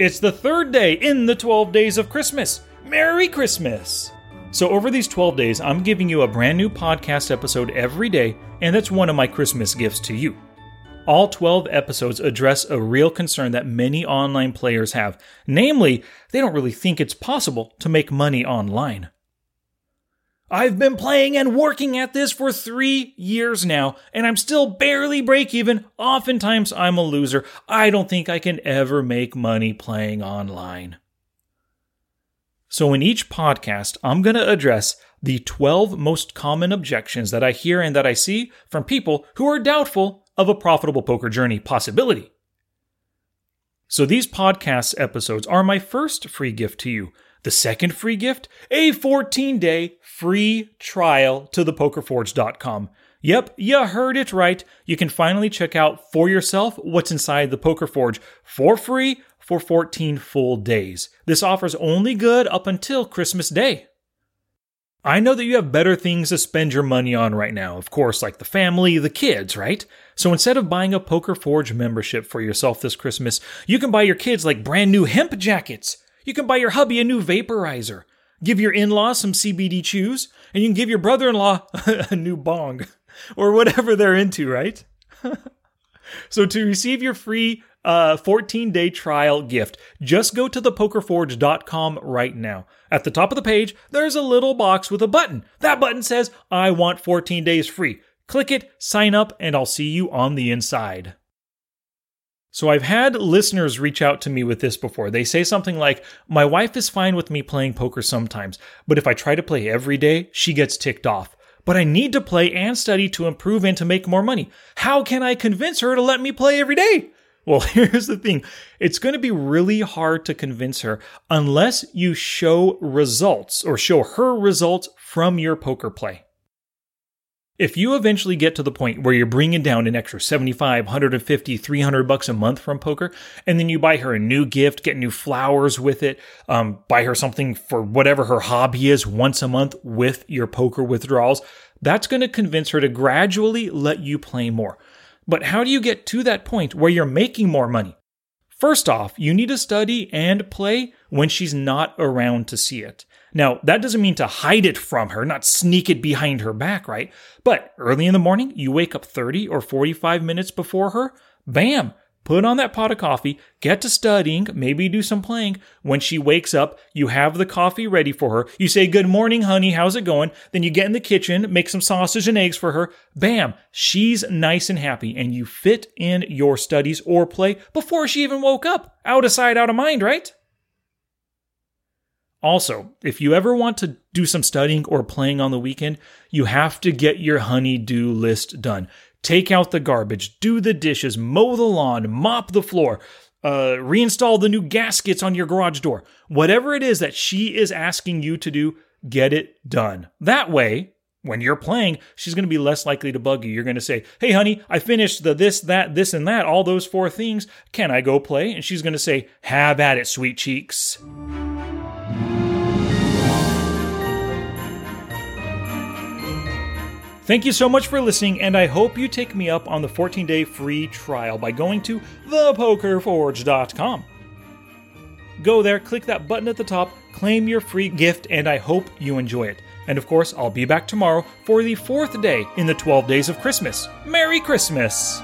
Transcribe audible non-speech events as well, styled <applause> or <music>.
It's the third day in the 12 days of Christmas. Merry Christmas! So, over these 12 days, I'm giving you a brand new podcast episode every day, and that's one of my Christmas gifts to you. All 12 episodes address a real concern that many online players have namely, they don't really think it's possible to make money online. I've been playing and working at this for three years now, and I'm still barely break even. Oftentimes, I'm a loser. I don't think I can ever make money playing online. So, in each podcast, I'm going to address the 12 most common objections that I hear and that I see from people who are doubtful of a profitable poker journey possibility. So, these podcast episodes are my first free gift to you. The second free gift, a 14 day free trial to thepokerforge.com. Yep, you heard it right. You can finally check out for yourself what's inside the Poker Forge for free for 14 full days. This offer's only good up until Christmas Day. I know that you have better things to spend your money on right now, of course, like the family, the kids, right? So instead of buying a Poker Forge membership for yourself this Christmas, you can buy your kids like brand new hemp jackets. You can buy your hubby a new vaporizer. Give your in laws some CBD chews, and you can give your brother in law <laughs> a new bong, or whatever they're into, right? <laughs> so to receive your free uh, 14 day trial gift, just go to thepokerforge.com right now. At the top of the page, there's a little box with a button. That button says, I want 14 days free. Click it, sign up, and I'll see you on the inside. So I've had listeners reach out to me with this before. They say something like, My wife is fine with me playing poker sometimes, but if I try to play every day, she gets ticked off. But I need to play and study to improve and to make more money. How can I convince her to let me play every day? Well, <laughs> here's the thing it's going to be really hard to convince her unless you show results or show her results from your poker play. If you eventually get to the point where you're bringing down an extra 75, 150, 300 bucks a month from poker, and then you buy her a new gift, get new flowers with it, um, buy her something for whatever her hobby is once a month with your poker withdrawals, that's going to convince her to gradually let you play more. But how do you get to that point where you're making more money? First off, you need to study and play when she's not around to see it. Now, that doesn't mean to hide it from her, not sneak it behind her back, right? But early in the morning, you wake up 30 or 45 minutes before her, bam, put on that pot of coffee, get to studying, maybe do some playing. When she wakes up, you have the coffee ready for her. You say, Good morning, honey, how's it going? Then you get in the kitchen, make some sausage and eggs for her. Bam, she's nice and happy, and you fit in your studies or play before she even woke up. Out of sight, out of mind, right? Also, if you ever want to do some studying or playing on the weekend, you have to get your honey-do list done. Take out the garbage, do the dishes, mow the lawn, mop the floor, uh, reinstall the new gaskets on your garage door. Whatever it is that she is asking you to do, get it done. That way, when you're playing, she's going to be less likely to bug you. You're going to say, Hey, honey, I finished the this, that, this, and that, all those four things. Can I go play? And she's going to say, Have at it, sweet cheeks. Thank you so much for listening, and I hope you take me up on the 14 day free trial by going to thepokerforge.com. Go there, click that button at the top, claim your free gift, and I hope you enjoy it. And of course, I'll be back tomorrow for the fourth day in the 12 days of Christmas. Merry Christmas!